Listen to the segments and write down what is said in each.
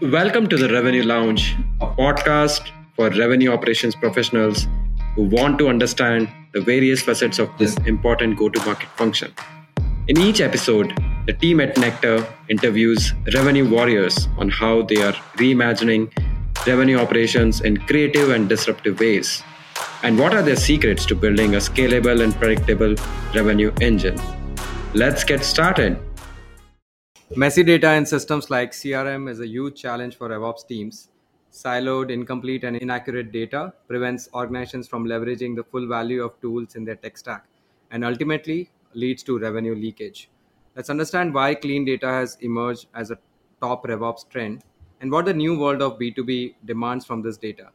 Welcome to the Revenue Lounge, a podcast for revenue operations professionals who want to understand the various facets of this important go to market function. In each episode, the team at Nektar interviews revenue warriors on how they are reimagining revenue operations in creative and disruptive ways. And what are their secrets to building a scalable and predictable revenue engine? Let's get started. Messy data in systems like CRM is a huge challenge for RevOps teams. Siloed, incomplete, and inaccurate data prevents organizations from leveraging the full value of tools in their tech stack and ultimately leads to revenue leakage. Let's understand why clean data has emerged as a top RevOps trend and what the new world of B2B demands from this data.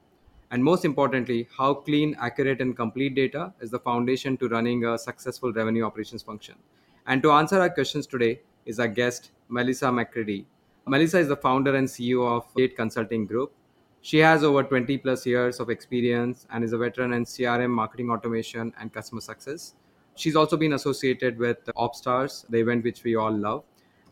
And most importantly, how clean, accurate, and complete data is the foundation to running a successful revenue operations function. And to answer our questions today is our guest, Melissa McCready. Melissa is the founder and CEO of Gate Consulting Group. She has over 20 plus years of experience and is a veteran in CRM, marketing automation, and customer success. She's also been associated with OpsStars, the event which we all love.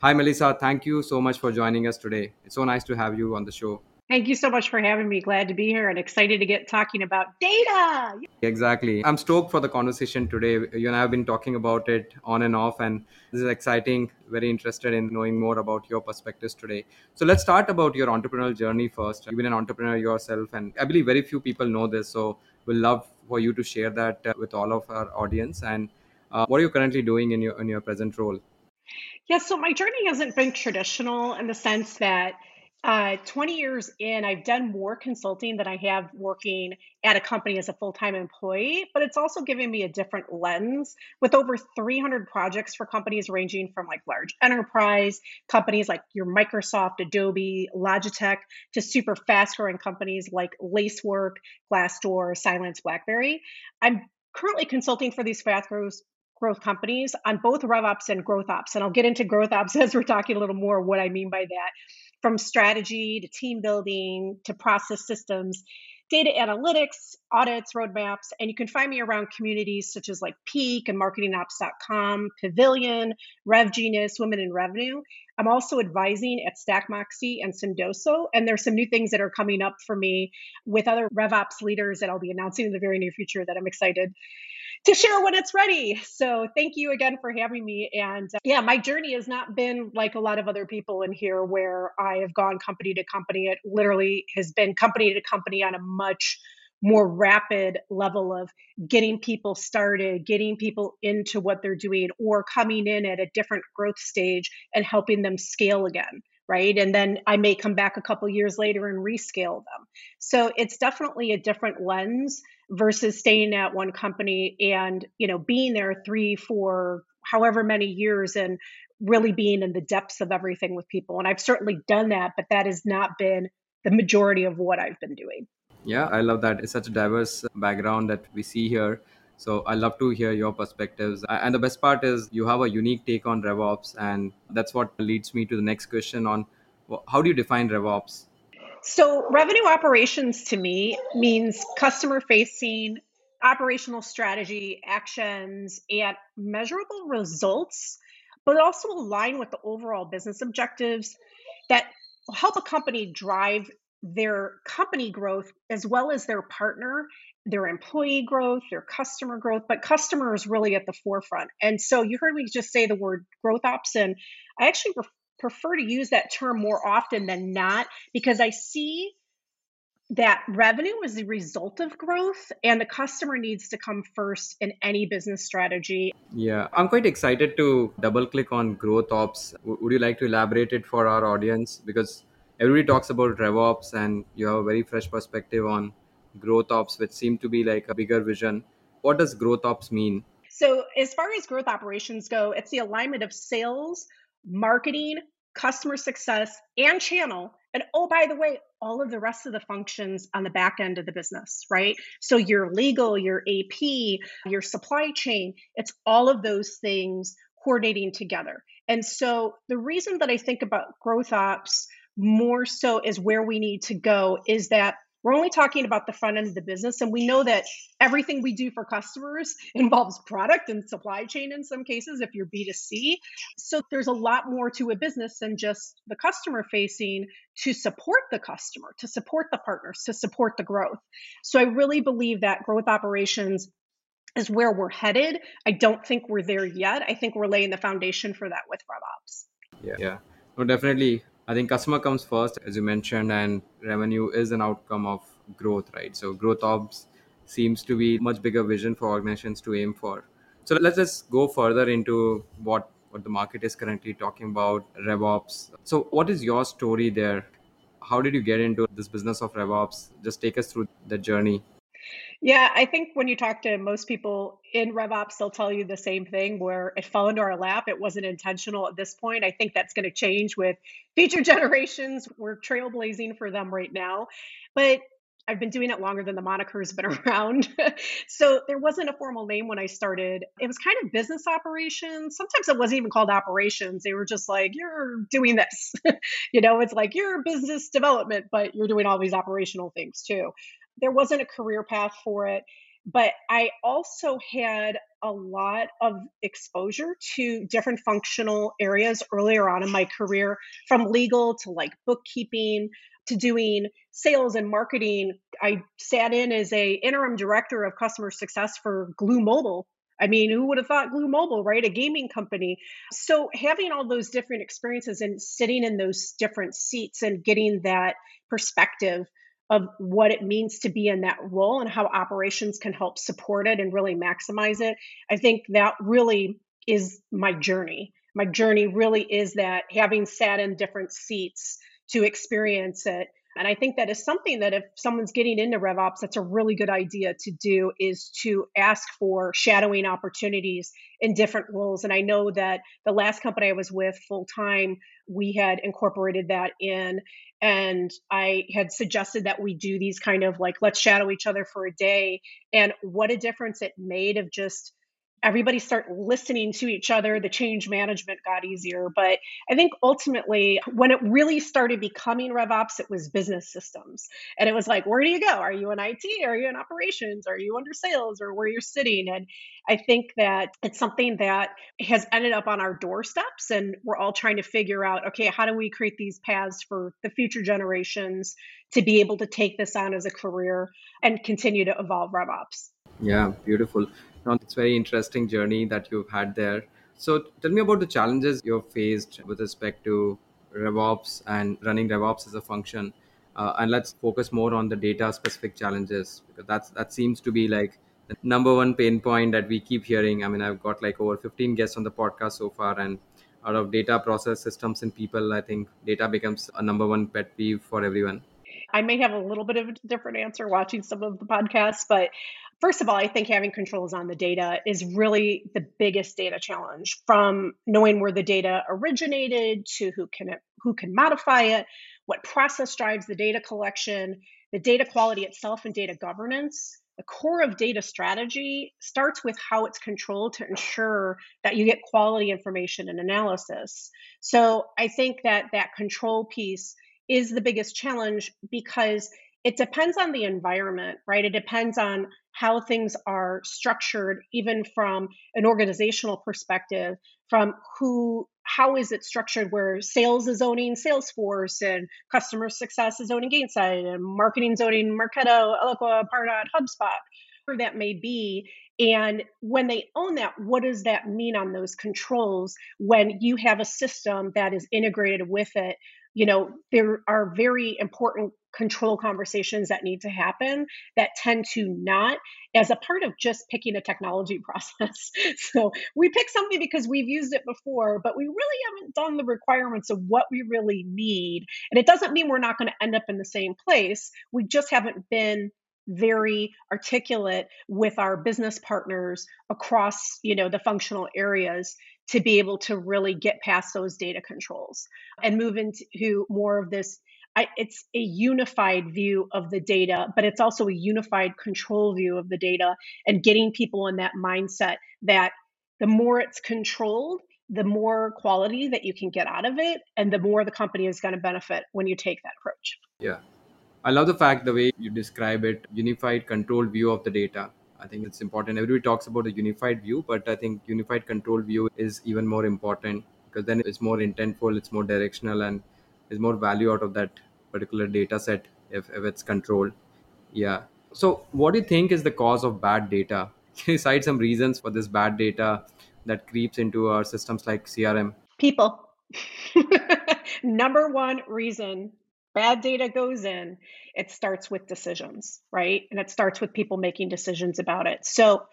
Hi, Melissa. Thank you so much for joining us today. It's so nice to have you on the show. Thank you so much for having me. Glad to be here and excited to get talking about data. Exactly. I'm stoked for the conversation today. You and I have been talking about it on and off, and this is exciting. Very interested in knowing more about your perspectives today. So let's start about your entrepreneurial journey first. You've been an entrepreneur yourself, and I believe very few people know this. So we'll love for you to share that uh, with all of our audience. And uh, what are you currently doing in your in your present role? Yeah, so my journey hasn't been traditional in the sense that uh, 20 years in, I've done more consulting than I have working at a company as a full time employee, but it's also given me a different lens with over 300 projects for companies ranging from like large enterprise companies like your Microsoft, Adobe, Logitech to super fast growing companies like Lacework, Glassdoor, Cylance, Blackberry. I'm currently consulting for these fast growth companies on both RevOps and growth ops. And I'll get into growth ops as we're talking a little more what I mean by that from strategy to team building to process systems, data analytics, audits, roadmaps, and you can find me around communities such as like Peak and marketingops.com, Pavilion, RevGenius, Women in Revenue. I'm also advising at Stack StackMoxie and Sendoso, and there's some new things that are coming up for me with other RevOps leaders that I'll be announcing in the very near future that I'm excited to share when it's ready. So thank you again for having me. And uh, yeah, my journey has not been like a lot of other people in here where I have gone company to company. It literally has been company to company on a much more rapid level of getting people started, getting people into what they're doing, or coming in at a different growth stage and helping them scale again right and then i may come back a couple years later and rescale them so it's definitely a different lens versus staying at one company and you know being there three four however many years and really being in the depths of everything with people and i've certainly done that but that has not been the majority of what i've been doing yeah i love that it's such a diverse background that we see here so I love to hear your perspectives. And the best part is you have a unique take on RevOps, and that's what leads me to the next question on how do you define RevOps? So revenue operations to me means customer facing operational strategy, actions, and measurable results, but also align with the overall business objectives that help a company drive their company growth as well as their partner their employee growth, their customer growth, but customer is really at the forefront. And so you heard me just say the word growth ops, and I actually prefer to use that term more often than not because I see that revenue is the result of growth and the customer needs to come first in any business strategy. Yeah, I'm quite excited to double click on growth ops. Would you like to elaborate it for our audience? Because everybody talks about RevOps and you have a very fresh perspective on growth ops, which seem to be like a bigger vision. What does growth ops mean? So, as far as growth operations go, it's the alignment of sales, marketing, customer success, and channel. And oh, by the way, all of the rest of the functions on the back end of the business, right? So, your legal, your AP, your supply chain, it's all of those things coordinating together. And so, the reason that I think about growth ops more so is where we need to go is that we're only talking about the front end of the business. And we know that everything we do for customers involves product and supply chain in some cases, if you're B2C. So there's a lot more to a business than just the customer facing to support the customer, to support the partners, to support the growth. So I really believe that growth operations is where we're headed. I don't think we're there yet. I think we're laying the foundation for that with RevOps. Yeah. Yeah. No, definitely. I think customer comes first, as you mentioned, and revenue is an outcome of growth, right? So growth ops seems to be much bigger vision for organizations to aim for. So let's just go further into what what the market is currently talking about RevOps. So what is your story there? How did you get into this business of RevOps? Just take us through the journey. Yeah, I think when you talk to most people in RevOps, they'll tell you the same thing where it fell into our lap. It wasn't intentional at this point. I think that's going to change with future generations. We're trailblazing for them right now. But I've been doing it longer than the moniker's been around. so there wasn't a formal name when I started. It was kind of business operations. Sometimes it wasn't even called operations. They were just like, you're doing this. you know, it's like you're business development, but you're doing all these operational things too there wasn't a career path for it but I also had a lot of exposure to different functional areas earlier on in my career, from legal to like bookkeeping to doing sales and marketing. I sat in as a interim director of customer success for Glu Mobile. I mean, who would have thought Glu Mobile, right? A gaming company. So having all those different experiences and sitting in those different seats and getting that perspective of what it means to be in that role and how operations can help support it and really maximize it. I think that really is my journey. My journey really is that having sat in different seats to experience it and I think that is something that if someone's getting into RevOps, that's a really good idea to do is to ask for shadowing opportunities in different roles. And I know that the last company I was with full time, we had incorporated that in. And I had suggested that we do these kind of like, let's shadow each other for a day. And what a difference it made of just everybody start listening to each other the change management got easier. But i think ultimately when it really started becoming revops it was business systems. And it was like where do you go? Are you in it are you in operations? Are you under sales or where you're sitting? And i think that it's something that has ended up on our doorsteps and we're all trying to figure out okay how do we create these paths for the future generations to be able to take this on as a career and continue to evolve revops? Yeah beautiful it's very interesting journey that you've had there. So tell me about the challenges you've faced with respect to RevOps and running RevOps as a function. Uh, and let's focus more on the data specific challenges because that's that seems to be like the number one pain point that we keep hearing. I mean, I've got like over 15 guests on the podcast so far, and out of data process systems and people, I think data becomes a number one pet peeve for everyone. I may have a little bit of a different answer watching some of the podcasts, but first of all, I think having controls on the data is really the biggest data challenge from knowing where the data originated to who can who can modify it, what process drives the data collection, the data quality itself and data governance. The core of data strategy starts with how it's controlled to ensure that you get quality information and analysis. So I think that that control piece is the biggest challenge because it depends on the environment, right? It depends on how things are structured, even from an organizational perspective, from who, how is it structured where sales is owning Salesforce and customer success is owning Gainsight and marketing is owning Marketo, Eloqua, Pardot, HubSpot, whatever that may be. And when they own that, what does that mean on those controls when you have a system that is integrated with it you know there are very important control conversations that need to happen that tend to not as a part of just picking a technology process. So we pick something because we've used it before but we really haven't done the requirements of what we really need. And it doesn't mean we're not going to end up in the same place. We just haven't been very articulate with our business partners across you know the functional areas to be able to really get past those data controls and move into more of this I, it's a unified view of the data, but it's also a unified control view of the data and getting people in that mindset that the more it's controlled, the more quality that you can get out of it, and the more the company is going to benefit when you take that approach. Yeah, I love the fact the way you describe it, unified control view of the data. I think it's important. Everybody talks about a unified view, but I think unified control view is even more important because then it's more intentful, it's more directional, and there's more value out of that particular data set if, if it's controlled. Yeah. So, what do you think is the cause of bad data? Can you cite some reasons for this bad data that creeps into our systems like CRM? People. Number one reason bad data goes in, it starts with decisions, right? And it starts with people making decisions about it. So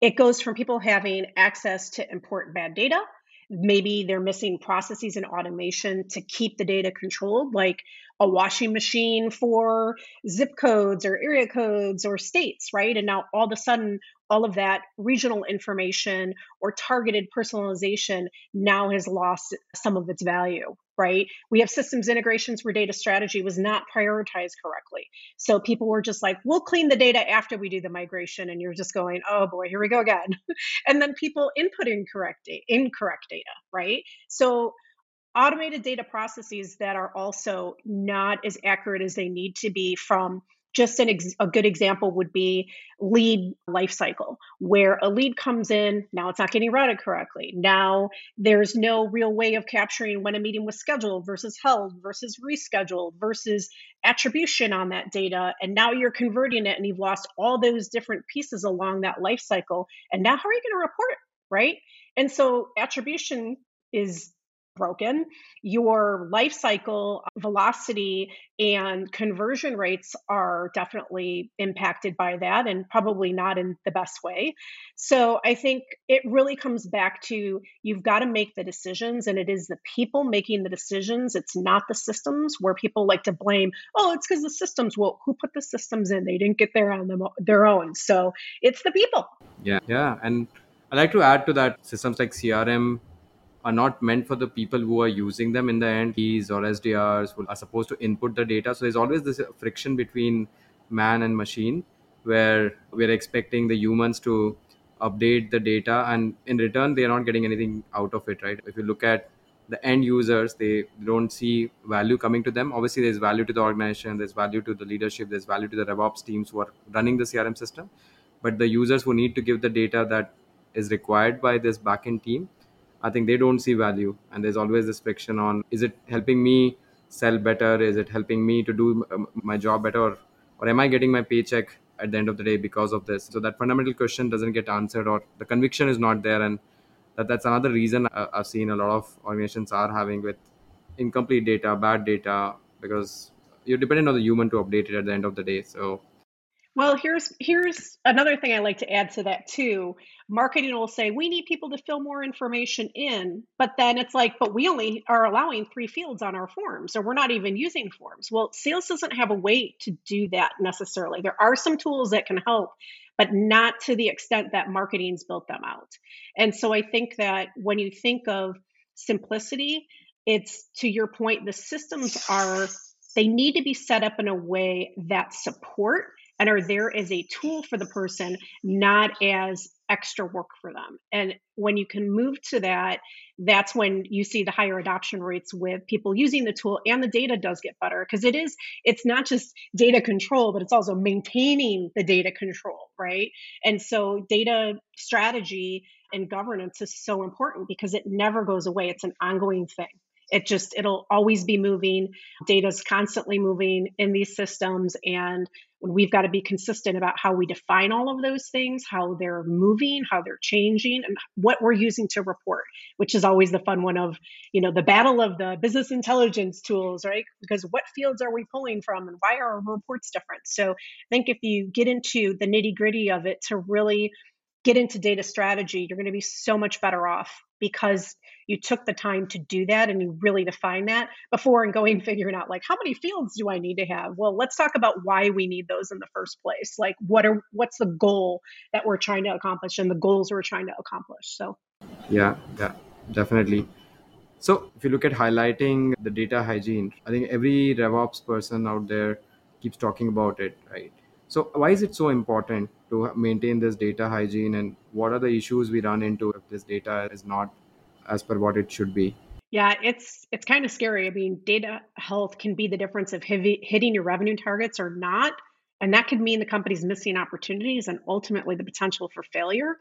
it goes from people having access to import bad data. Maybe they're missing processes and automation to keep the data controlled, like a washing machine for zip codes or area codes or states, right? And now all of a sudden, all of that regional information or targeted personalization now has lost some of its value, right? We have systems integrations where data strategy was not prioritized correctly. So people were just like, we'll clean the data after we do the migration. And you're just going, oh boy, here we go again. and then people input incorrect, incorrect data, right? So automated data processes that are also not as accurate as they need to be from just ex- a good example would be lead lifecycle, where a lead comes in, now it's not getting routed correctly. Now there's no real way of capturing when a meeting was scheduled versus held versus rescheduled versus attribution on that data. And now you're converting it and you've lost all those different pieces along that lifecycle. And now how are you going to report it? Right. And so attribution is broken, your life cycle velocity and conversion rates are definitely impacted by that and probably not in the best way. So I think it really comes back to you've got to make the decisions, and it is the people making the decisions. It's not the systems where people like to blame, oh, it's because the systems. Well, who put the systems in? They didn't get there on them, their own. So it's the people. Yeah, yeah. And I like to add to that systems like CRM are not meant for the people who are using them in the end. AEs or SDRs are supposed to input the data. So there's always this friction between man and machine where we're expecting the humans to update the data and in return they're not getting anything out of it right if you look at the end users they don't see value coming to them obviously there's value to the organization there's value to the leadership there's value to the revops teams who are running the crm system but the users who need to give the data that is required by this backend team I think they don't see value, and there's always this friction on: is it helping me sell better? Is it helping me to do um, my job better, or, or am I getting my paycheck at the end of the day because of this? So that fundamental question doesn't get answered, or the conviction is not there, and that, that's another reason uh, I've seen a lot of organizations are having with incomplete data, bad data, because you're dependent on the human to update it at the end of the day. So well, here's here's another thing I like to add to that too. Marketing will say we need people to fill more information in, but then it's like, but we only are allowing three fields on our forms, or we're not even using forms. Well, sales doesn't have a way to do that necessarily. There are some tools that can help, but not to the extent that marketing's built them out. And so I think that when you think of simplicity, it's to your point, the systems are they need to be set up in a way that support and are there as a tool for the person, not as extra work for them. And when you can move to that, that's when you see the higher adoption rates with people using the tool and the data does get better because it is it's not just data control but it's also maintaining the data control right? And so data strategy and governance is so important because it never goes away. It's an ongoing thing it just it'll always be moving. Data's constantly moving in these systems and we've got to be consistent about how we define all of those things how they're moving how they're changing and what we're using to report which is always the fun one of you know the battle of the business intelligence tools right? Because what fields are we pulling from and why are our reports different? So i think if you get into the nitty gritty of it to really get into data strategy, you're going to be so much better off because you took the time to do that and you really define that before and going figuring out like how many fields do I need to have? Well, let's talk about why we need those in the first place. Like what are what's the goal that we're trying to accomplish and the goals we're trying to accomplish. So yeah, yeah, definitely. So if you look at highlighting the data hygiene, I think every RevOps person out there keeps talking about it, right? So why is it so important to maintain this data hygiene and what are the issues we run into if this data is not as per what it should be? Yeah, it's it's kind of scary. I mean, data health can be the difference of heavy, hitting your revenue targets or not, and that could mean the company's missing opportunities and ultimately the potential for failure.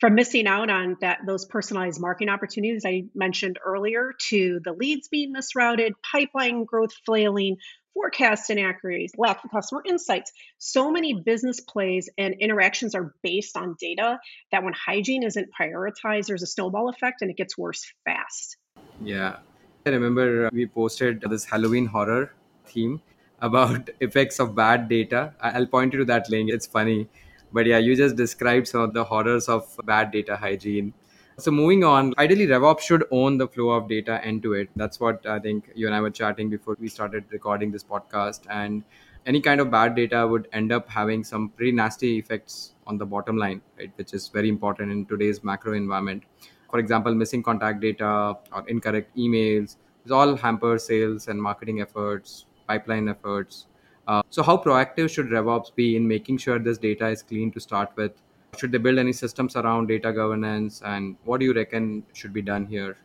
From missing out on that those personalized marketing opportunities I mentioned earlier to the leads being misrouted, pipeline growth flailing, forecast inaccuracies, lack of customer insights. So many business plays and interactions are based on data that when hygiene isn't prioritized, there's a snowball effect and it gets worse fast. Yeah. I remember uh, we posted this Halloween horror theme about effects of bad data. I'll point you to that link. It's funny. But yeah, you just described some of the horrors of bad data hygiene. So moving on, ideally RevOps should own the flow of data end to it. That's what I think you and I were chatting before we started recording this podcast. And any kind of bad data would end up having some pretty nasty effects on the bottom line, right? Which is very important in today's macro environment. For example, missing contact data or incorrect emails. This all hamper sales and marketing efforts, pipeline efforts. Uh, so, how proactive should RevOps be in making sure this data is clean to start with? Should they build any systems around data governance and what do you reckon should be done here?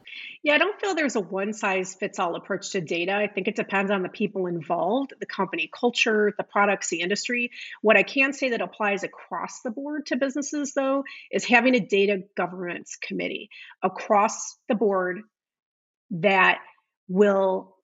Yeah i don't feel there's a one size fits all approach to data. I think it depends on the people involved the company culture the products the industry. What i can say that applies across the board to businesses though is having a data governance committee across the board that will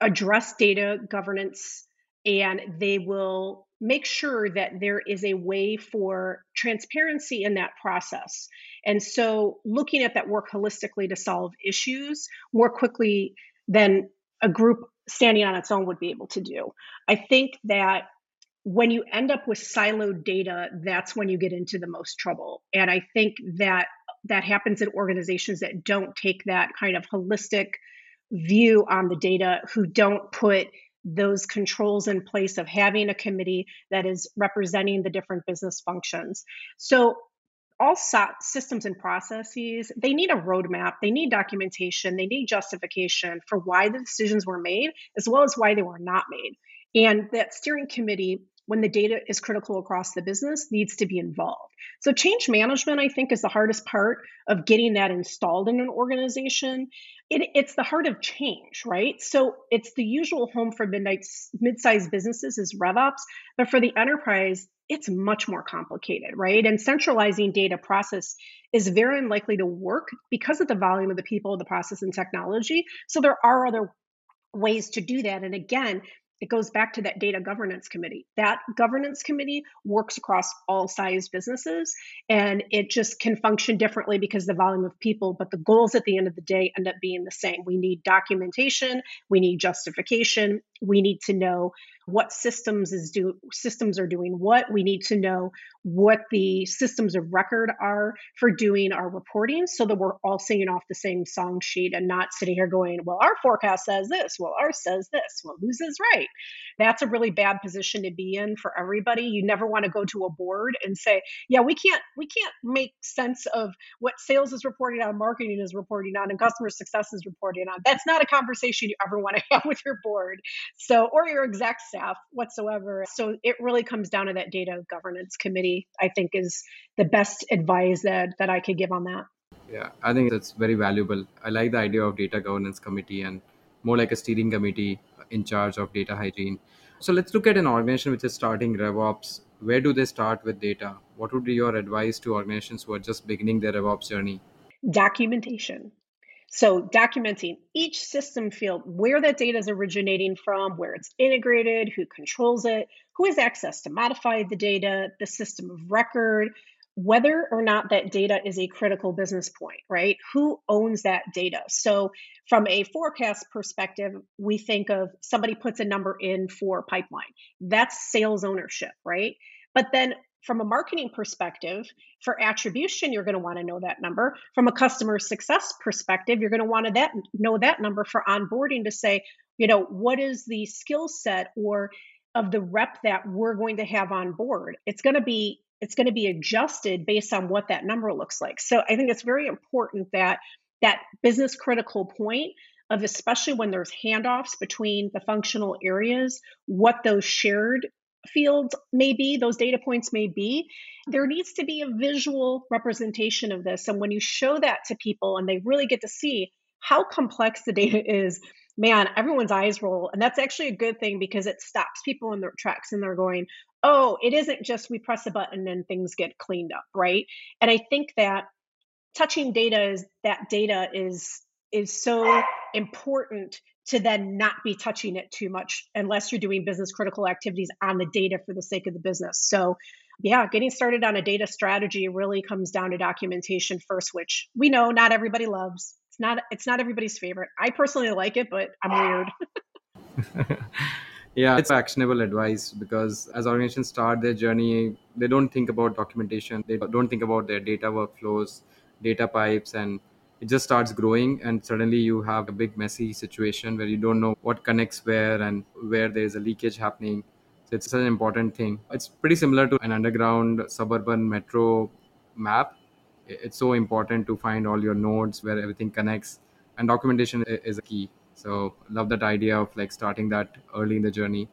address data governance and they will make sure that there is a way for transparency in that process. And so looking at that work holistically to solve issues more quickly than a group standing on its own would be able to do. I think that when you end up with siloed data, that's when you get into the most trouble. And I think that that happens in organizations that don't take that kind of holistic view on the data, who don't put those controls in place of having a committee that is representing the different business functions. So all systems and processes they need a roadmap they need documentation they need justification for why the decisions were made as well as why they were not made and that steering committee when the data is critical across the business needs to be involved. So change management, I think, is the hardest part of getting that installed in an organization. It, it's the heart of change, right? So it's the usual home for midnight mid-sized businesses is RevOps, but for the enterprise, it's much more complicated, right? And centralizing data process is very unlikely to work because of the volume of the people, the process, and technology. So there are other ways to do that. And again, it goes back to that data governance committee. That governance committee works across all size businesses and it just can function differently because the volume of people, but the goals at the end of the day end up being the same. We need documentation, we need justification, we need to know what systems is do systems are doing what we need to know what the systems of record are for doing our reporting so that we're all singing off the same song sheet and not sitting here going well our forecast says this. Well ours says this. Well whose is right? That's a really bad position to be in for everybody. You never want to go to a board and say yeah we can't we can't make sense of what sales is reporting on marketing is reporting on and customer success is reporting on. That's not a conversation you ever want to have with your board. So or your execs staff whatsoever. So it really comes down to that data governance committee, I think is the best advice that, that I could give on that. Yeah, I think that's very valuable. I like the idea of data governance committee and more like a steering committee in charge of data hygiene. So let's look at an organization which is starting RevOps. Where do they start with data? What would be your advice to organizations who are just beginning their RevOps journey? Documentation. So documenting each system field, where that data is originating from, where it's integrated, who controls it, who has access to modify the data, the system of record, whether or not that data is a critical business point, right? Who owns that data? So, from a forecast perspective, we think of somebody puts a number in for pipeline. That's sales ownership, right? But then from a marketing perspective, for attribution, you're going to want to know that number. From a customer success perspective, you're going to want to that, know that number for onboarding to say, you know, what is the skill set or of the rep that we're going to have on board? It's going to be it's going to be adjusted based on what that number looks like. So I think it's very important that that business critical point of especially when there's handoffs between the functional areas, what those shared fields may be, those data points may be, there needs to be a visual representation of this. And when you show that to people and they really get to see how complex the data is, man, everyone's eyes roll. And that's actually a good thing because it stops people in their tracks and they're going, oh, it isn't just we press a button and things get cleaned up, right? And I think that touching data is that data is is so important to then not be touching it too much unless you're doing business critical activities on the data for the sake of the business. So, yeah, getting started on a data strategy really comes down to documentation first, which we know not everybody loves. It's not it's not everybody's favorite. I personally like it, but I'm weird. yeah, it's actionable advice because as organizations start their journey, they don't think about documentation. They don't think about their data workflows, data pipes and it just starts growing and suddenly you have a big messy situation where you don't know what connects where and where there's a leakage happening. So it's an important thing. It's pretty similar to an underground suburban metro map. It's so important to find all your nodes where everything connects and documentation is a key. So love that idea of like starting that early in the journey.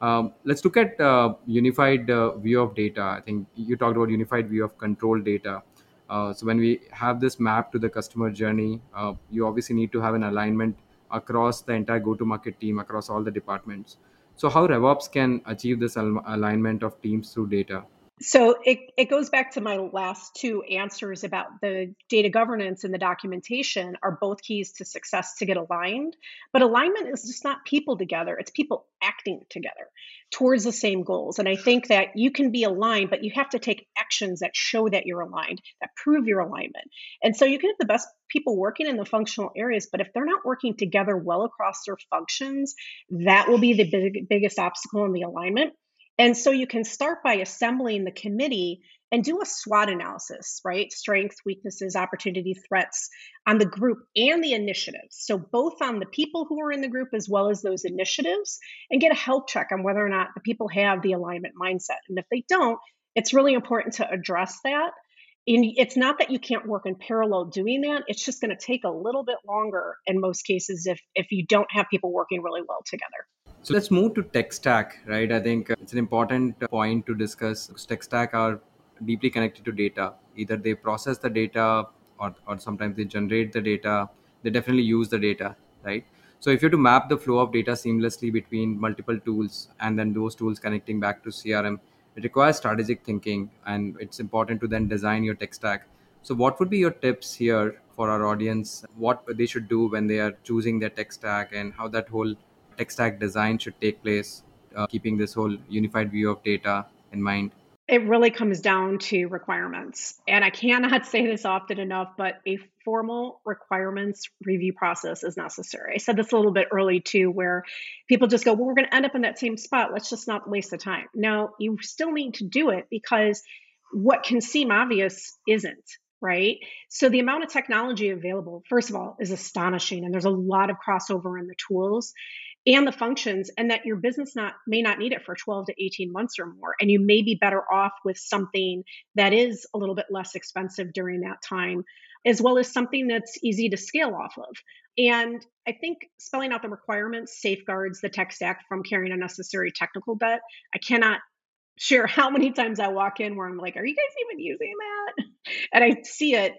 Um, let's look at uh, unified uh, view of data. I think you talked about unified view of control data uh, so when we have this map to the customer journey, uh, you obviously need to have an alignment across the entire go-to-market team, across all the departments. So how RevOps can achieve this al- alignment of teams through data? So it, it goes back to my last two answers about the data governance and the documentation are both keys to success to get aligned. But alignment is just not people together, it's people acting together towards the same goals. And I think that you can be aligned, but you have to take actions that show that you're aligned, that prove your alignment. And so you can have the best people working in the functional areas, but if they're not working together well across their functions, that will be the big, biggest obstacle in the alignment. And so you can start by assembling the committee and do a SWOT analysis, right? Strengths, weaknesses, opportunity, threats on the group and the initiatives. So both on the people who are in the group as well as those initiatives and get a health check on whether or not the people have the alignment mindset. And if they don't, it's really important to address that. And it's not that you can't work in parallel doing that. It's just going to take a little bit longer in most cases if if you don't have people working really well together. So let's move to tech stack, right? I think uh, it's an important uh, point to discuss. Tech stack are deeply connected to data. Either they process the data or, or sometimes they generate the data. They definitely use the data, right? So if you have to map the flow of data seamlessly between multiple tools and then those tools connecting back to CRM, it requires strategic thinking and it's important to then design your tech stack. So what would be your tips here for our audience? What they should do when they are choosing their tech stack and how that whole tech stack design should take place, uh, keeping this whole unified view of data in mind? It really comes down to requirements. And I cannot say this often enough, but a formal requirements review process is necessary. I said this a little bit early too, where people just go, well, we're going to end up in that same spot. Let's just not waste the time. No, you still need to do it because what can seem obvious isn't right? So the amount of technology available, first of all, is astonishing, and there's a lot of crossover in the tools and the functions and that your business not may not need it for 12 to 18 months or more and you may be better off with something that is a little bit less expensive during that time as well as something that's easy to scale off of. And i think spelling out the requirements safeguards the tech stack from carrying unnecessary technical debt. I cannot share how many times i walk in where i'm like are you guys even using that? And i see it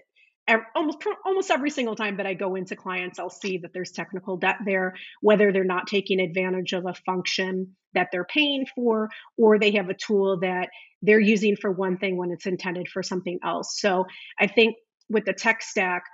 almost almost every single time that I go into clients, I'll see that there's technical debt there, whether they're not taking advantage of a function that they're paying for, or they have a tool that they're using for one thing when it's intended for something else. So I think with the tech stack,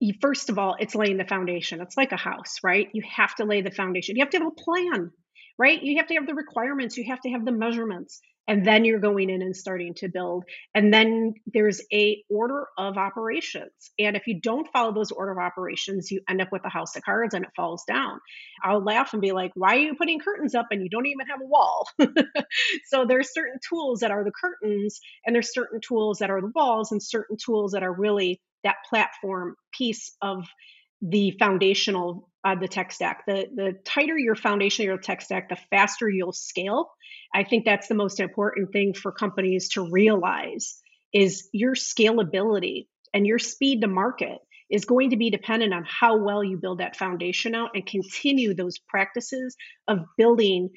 you, first of all, it's laying the foundation. It's like a house, right? You have to lay the foundation. You have to have a plan, right? You have to have the requirements. You have to have the measurements and then you're going in and starting to build. And then there's a order of operations. And if you don't follow those order of operations you end up with a house of cards and it falls down. I'll laugh and be like why are you putting curtains up and you don't even have a wall? So there's certain tools that are the curtains and there's certain tools that are the walls and certain tools that are really that platform piece of the foundational uh, the tech stack. The the tighter your foundation your tech stack, the faster you'll scale. I think that's the most important thing for companies to realize is your scalability and your speed to market is going to be dependent on how well you build that foundation out and continue those practices of building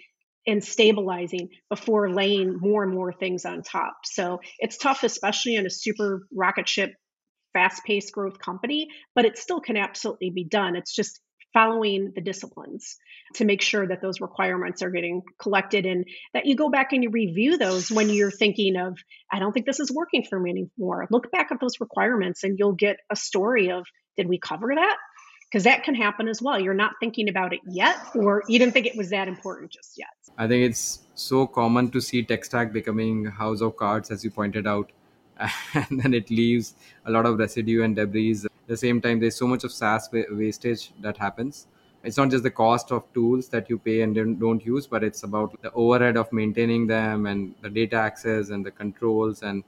and stabilizing before laying more and more things on top. So it's tough, especially in a super rocket ship fast paced growth company, but it still can absolutely be done. It's just following the disciplines to make sure that those requirements are getting collected and that you go back and you review those when you're thinking of, I don't think this is working for me anymore. Look back at those requirements and you'll get a story of, did we cover that? Because that can happen as well. You're not thinking about it yet, or you didn't think it was that important just yet. I think it's so common to see tech stack becoming house of cards, as you pointed out and then it leaves a lot of residue and debris. The same time, there's so much of SaaS wastage that happens. It's not just the cost of tools that you pay and don't use, but it's about the overhead of maintaining them and the data access and the controls and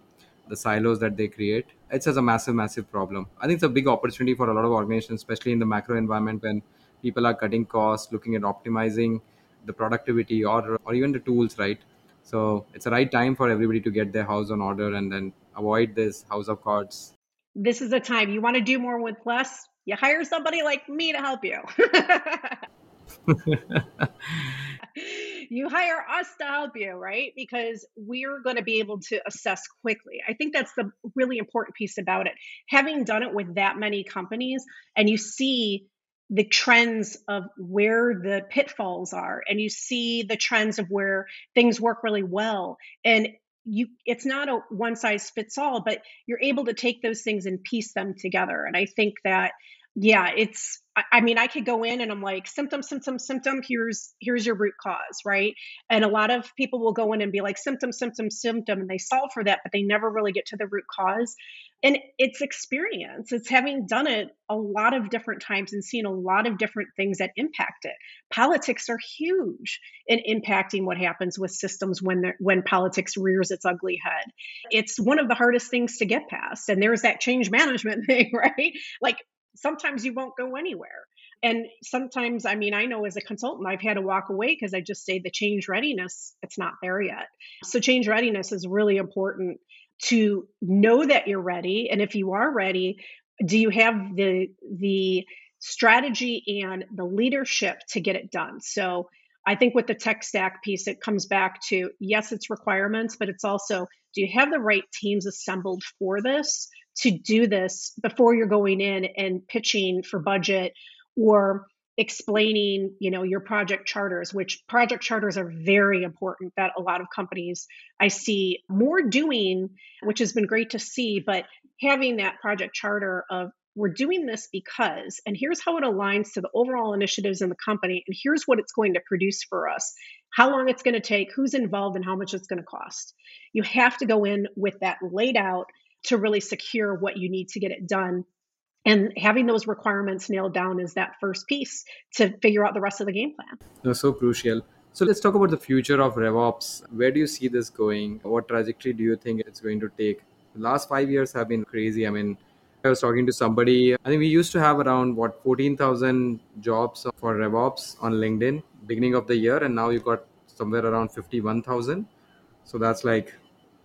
the silos that they create. It's just a massive, massive problem. I think it's a big opportunity for a lot of organizations, especially in the macro environment when people are cutting costs, looking at optimizing the productivity or or even the tools, right? So it's the right time for everybody to get their house on order and then avoid this house of cards. This is the time you want to do more with less. You hire somebody like me to help you. you hire us to help you, right? Because we're going to be able to assess quickly. I think that's the really important piece about it. Having done it with that many companies, and you see the trends of where the pitfalls are and you see the trends of where things work really well and you it's not a one size fits all but you're able to take those things and piece them together. And i think that yeah it's I, mean i could go in and i'm like symptom symptom symptom here's here's your root cause right? And a lot of people will go in and be like symptom symptom symptom and they solve for that but they never really get to the root cause. And it's experience. It's having done it a lot of different times and seen a lot of different things that impact it. Politics are huge in impacting what happens with systems when when politics rears its ugly head. It's one of the hardest things to get past and there's that change management thing right? Like sometimes you won't go anywhere. And sometimes, I mean, I know as a consultant, I've had to walk away because I just say the change readiness, it's not there yet. So, change readiness is really important to know that you're ready. And if you are ready, do you have the, the, strategy and the leadership to get it done. So I think with the tech stack piece, it comes back to yes, it's requirements, but it's also do you have the right teams assembled for this? To do this before you're going in and pitching for budget or explaining you know your project charters which project charters are very important that a lot of companies i see more doing which has been great to see but having that project charter of we're doing this because and here's how it aligns to the overall initiatives in the company and here's what it's going to produce for us. How long it's going to take who's involved and how much it's going to cost. You have to go in with that laid out to really secure what you need to get it done. And having those requirements nailed down is that first piece to figure out the rest of the game plan. That's so crucial. So let's talk about the future of RevOps. Where do you see this going? What trajectory do you think it's going to take? The last five years have been crazy. I mean, I was talking to somebody. I think we used to have around what 14,000 jobs for RevOps on LinkedIn beginning of the year, and now you got somewhere around 51,000. So that's like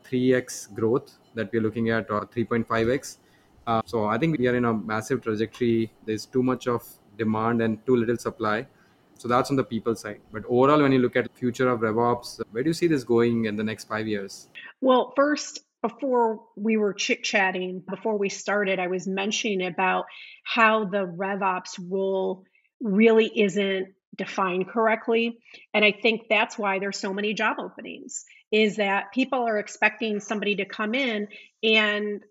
3x growth that we're looking at or 3.5x uh, so i think we are in a massive trajectory. There's too much of demand and too little supply. So that's on the people side. But overall when you look at future of revops where do you see this going in the next five years? Well first before we were chit chatting, before we started, I was mentioning about how the RevOps role really isn't defined correctly. And I think that's why there's so many job openings is that people are expecting somebody to come in and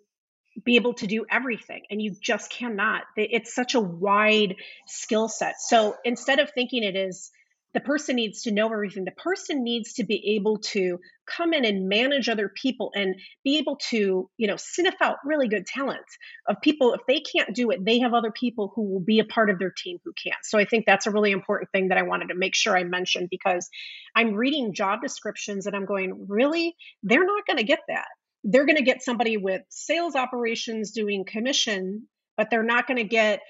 be able to do everything and you just cannot it's such a wide skill set so instead of thinking it is the person needs to know everything. The person needs to be able to come in and manage other people and be able to, you know, sniff out really good talent of people. If they can't do it, they have other people who will be a part of their team who can. So I think that's a really important thing that I wanted to make sure I mentioned because I'm reading job descriptions and I'm going, really? They're not going to get that. They're going to get somebody with sales operations doing commission, but they're not going to get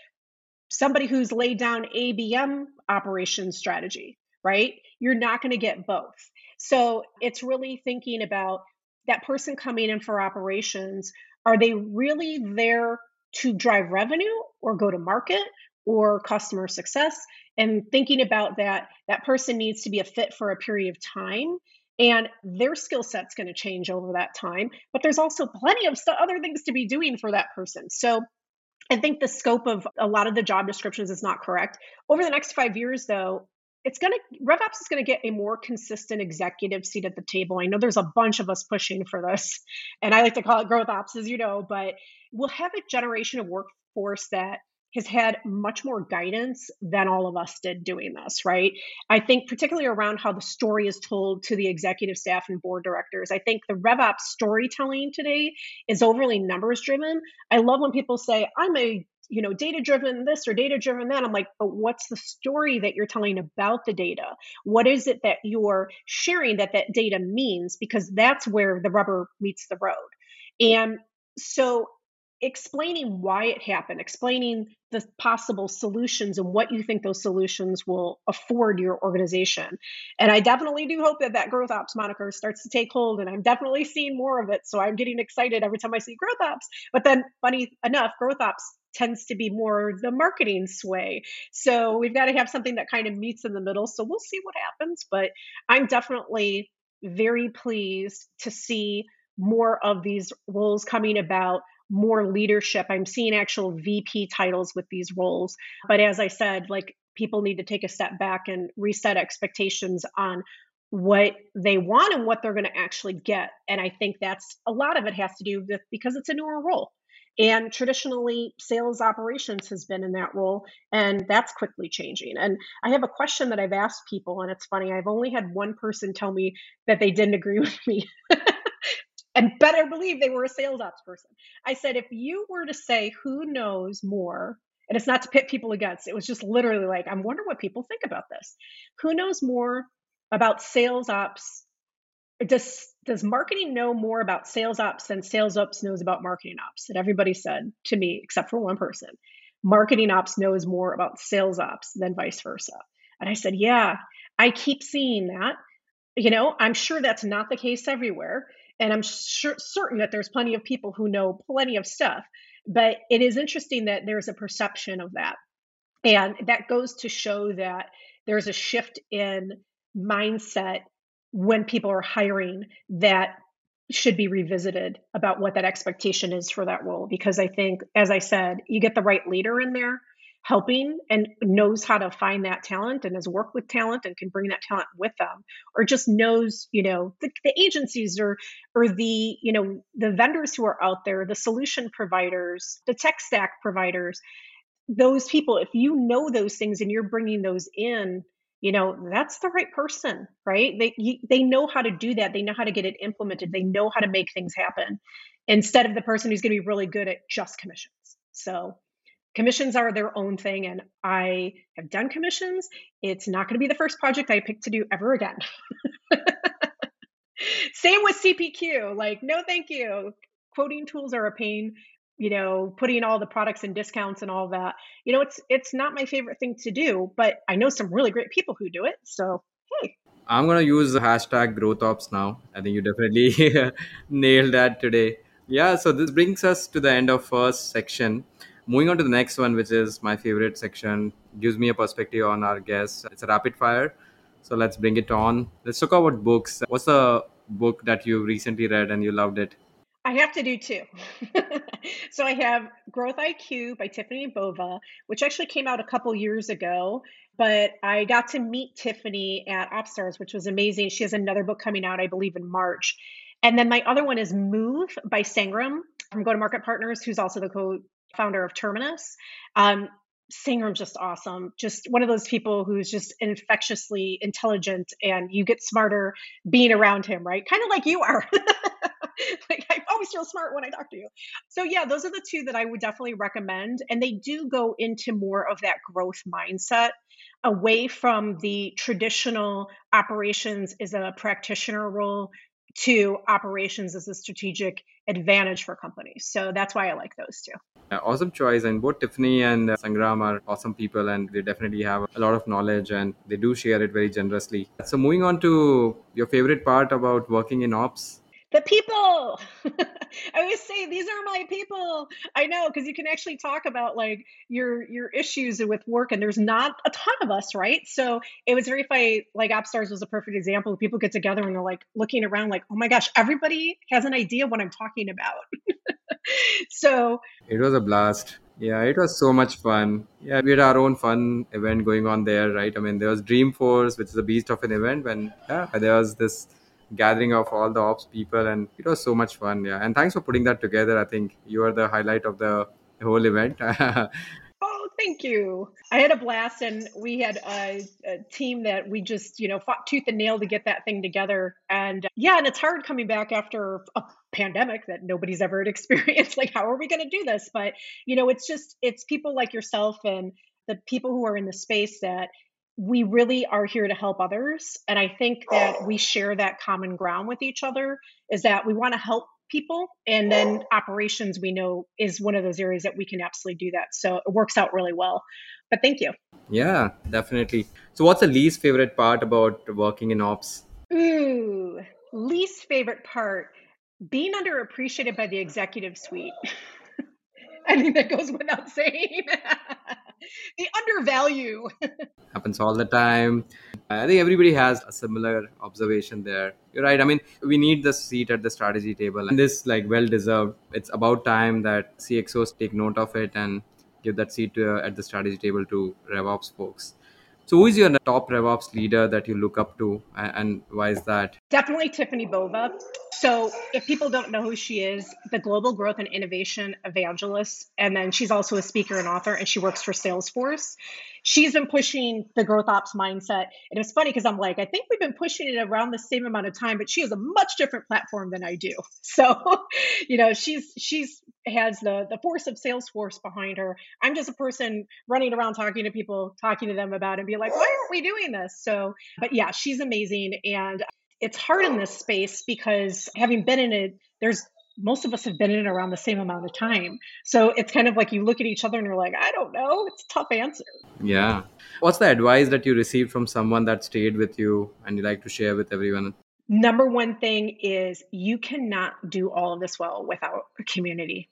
somebody who's laid down ABM operations strategy, right? You're not going to get both. So it's really thinking about that person coming in for operations. Are they really there to drive revenue or go to market or customer success? And thinking about that, that person needs to be a fit for a period of time and their skill set's going to change over that time but there's also plenty of st- other things to be doing for that person so I think the scope of a lot of the job descriptions is not correct. Over the next five years, though, it's going to RevOps is going to get a more consistent executive seat at the table. I know there's a bunch of us pushing for this, and I like to call it growth ops, as you know, but we'll have a generation of workforce that has had much more guidance than all of us did doing this, right? I think, particularly around how the story is told to the executive staff and board directors, I think the RevOps storytelling today is overly numbers driven. I love when people say, I'm a you know data driven this or data driven that. I'm like but what's the story that you're telling about the data? What is it that you're sharing that that data means? Because that's where the rubber meets the road. And so explaining why it happened, explaining the possible solutions and what you think those solutions will afford your organization. And I definitely do hope that that growth ops moniker starts to take hold, and I'm definitely seeing more of it. So I'm getting excited every time I see growth ops. But then, funny enough, growth ops tends to be more the marketing sway. So we've got to have something that kind of meets in the middle. So we'll see what happens. But I'm definitely very pleased to see more of these roles coming about more leadership. I'm seeing actual VP titles with these roles. But as I said, like people need to take a step back and reset expectations on what they want and what they're going to actually get. And I think that's a lot of it has to do with because it's a newer role. And traditionally, sales operations has been in that role, and that's quickly changing. And I have a question that I've asked people, and it's funny, I've only had one person tell me that they didn't agree with me. And better believe they were a sales ops person. I said, if you were to say who knows more, and it's not to pit people against, it was just literally like, I'm wondering what people think about this. Who knows more about sales ops? Does does marketing know more about sales ops than sales ops knows about marketing ops? And everybody said to me, except for one person, marketing ops knows more about sales ops than vice versa. And I said, Yeah, I keep seeing that. You know, I'm sure that's not the case everywhere and I'm sure, certain that there's plenty of people who know plenty of stuff. But it is interesting that there's a perception of that. And that goes to show that there's a shift in mindset when people are hiring that should be revisited about what that expectation is for that role. Because I think, as I said, you get the right leader in there helping and knows how to find that talent and has worked with talent and can bring that talent with them or just knows you know the, the agencies or or the you know the vendors who are out there the solution providers the tech stack providers those people if you know those things and you're bringing those in you know that's the right person right? They you, they know how to do that. They know how to get it implemented. They know how to make things happen instead of the person who's going to be really good at just commissions. So commissions are their own thing and i have done commissions. It's not going to be the first project i pick to do ever again. Same with cpq like no thank you. Quoting tools are a pain you know putting all the products and discounts and all that. You know it's it's not my favorite thing to do but i know some really great people who do it so hey. I'm going to use the hashtag growth ops now. I think you definitely nailed that today. Yeah so this brings us to the end of first section moving on to the next one, which is my favorite section, gives me a perspective on our guests. It's a rapid fire. So let's bring it on. Let's talk about books. What's the book that you recently read and you loved it? I have to do two. so I have Growth IQ by Tiffany Bova, which actually came out a couple years ago. But I got to meet Tiffany at OpsStars, which was amazing. She has another book coming out, I believe, in March. And then my other one is Move by Sangram from Go to Market Partners, who's also the co founder of Terminus. Um, Sangram's just awesome. Just one of those people who's just infectiously intelligent, and you get smarter being around him, right? Kind of like you are. like I always feel smart when I talk to you. So yeah, those are the two that I would definitely recommend, and they do go into more of that growth mindset, away from the traditional operations as a practitioner role to operations as a strategic advantage for companies. So that's why I like those two. Awesome choice. And both Tiffany and uh, Sangram are awesome people, and they definitely have a lot of knowledge and they do share it very generously. So, moving on to your favorite part about working in ops. The people. I always say these are my people. I know because you can actually talk about like your your issues with work, and there's not a ton of us, right? So it was very funny. Like OpsStars was a perfect example. People get together and they're like looking around, like, oh my gosh, everybody has an idea what I'm talking about. so it was a blast. Yeah, it was so much fun. Yeah, we had our own fun event going on there, right? I mean, there was Dreamforce, which is a beast of an event, when yeah, there was this gathering of all the ops people, and it was so much fun. Yeah, and thanks for putting that together. I think you are the highlight of the whole event. oh, thank you. I had a blast, and we had a, a, team that we just, you know, fought tooth and nail to get that thing together. And uh, yeah, and it's hard coming back after a pandemic that nobody's ever experienced like how are we going to do this but you know it's just it's people like yourself and the people who are in the space that we really are here to help others and i think that oh. we share that common ground with each other is that we want to help people and then oh. operations we know is one of those areas that we can absolutely do that. So it works out really well. But thank you. Yeah definitely. So what's the least favorite part about working in ops? Ooh least favorite part being underappreciated by the executive suite. I think that goes without saying. the undervalue happens all the time. I think everybody has a similar observation there. You're right. I mean, we need the seat at the strategy table, and this like well deserved. It's about time that CXOs take note of it and give that seat to, uh, at the strategy table to RevOps folks. So, who is your top RevOps leader that you look up to, and why is that? Definitely Tiffany Bova. So, if people don't know who she is, the global growth and innovation evangelist, and then she's also a speaker and author, and she works for Salesforce. She's been pushing the growth ops mindset, and it's funny because I'm like, I think we've been pushing it around the same amount of time, but she has a much different platform than I do. So, you know, she's she's has the the force of Salesforce behind her. I'm just a person running around talking to people, talking to them about, and be like, why aren't we doing this? So, but yeah, she's amazing, and it's hard in this space because having been in it, there's most of us have been in around the same amount of time. So it's kind of like you look at each other and you're like, I don't know. It's a tough answer. Yeah. What's the advice that you received from someone that stayed with you and you like to share with everyone? Number one thing is you cannot do all of this well without a community.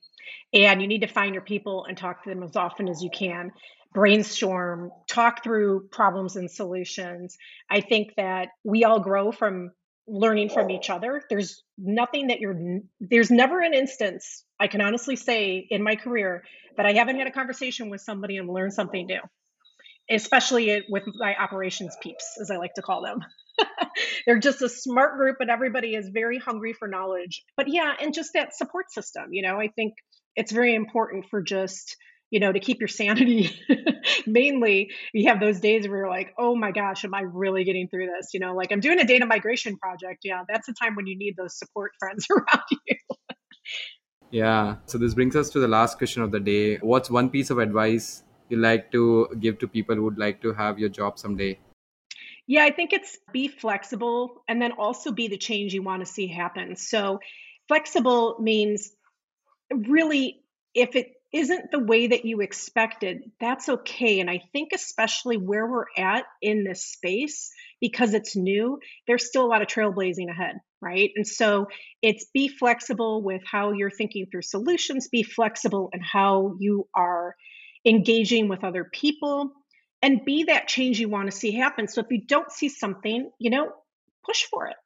And you need to find your people and talk to them as often as you can brainstorm, talk through problems and solutions. I think that we all grow from learning from each other. There's nothing that you're, there's never an instance, I can honestly say in my career, that I haven't had a conversation with somebody and learned something new, especially with my operations peeps, as I like to call them. They're just a smart group, and everybody is very hungry for knowledge. But yeah, and just that support system, you know, I think it's very important for just you know, to keep your sanity. Mainly, you have those days where you're like, oh my gosh, am I really getting through this? You know, like I'm doing a data migration project. Yeah, that's the time when you need those support friends around you. yeah. So this brings us to the last question of the day. What's one piece of advice you like to give to people who would like to have your job someday? Yeah, I think it's be flexible and then also be the change you want to see happen. So, flexible means really if it isn't the way that you expected, that's okay. And I think, especially where we're at in this space, because it's new, there's still a lot of trailblazing ahead, right? And so it's be flexible with how you're thinking through solutions, be flexible in how you are engaging with other people, and be that change you want to see happen. So if you don't see something, you know, push for it.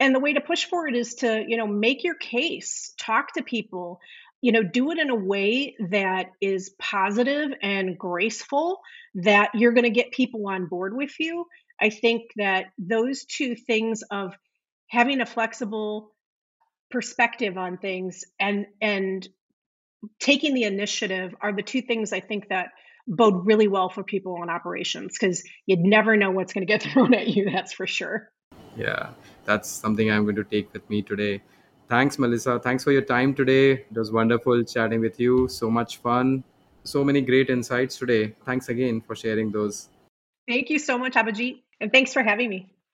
And the way to push for it is to, you know, make your case, talk to people, you know do it in a way that is positive and graceful that you're going to get people on board with you. I think that those two things of having a flexible perspective on things and and taking the initiative are the two things i think that bode really well for people in operations because you'd never know what's going to get thrown at you that's for sure. Yeah that's something i'm going to take with me today Thanks, Melissa. Thanks for your time today. It was wonderful chatting with you. So much fun. So many great insights today. Thanks again for sharing those. Thank you so much, Abhijeet. And thanks for having me.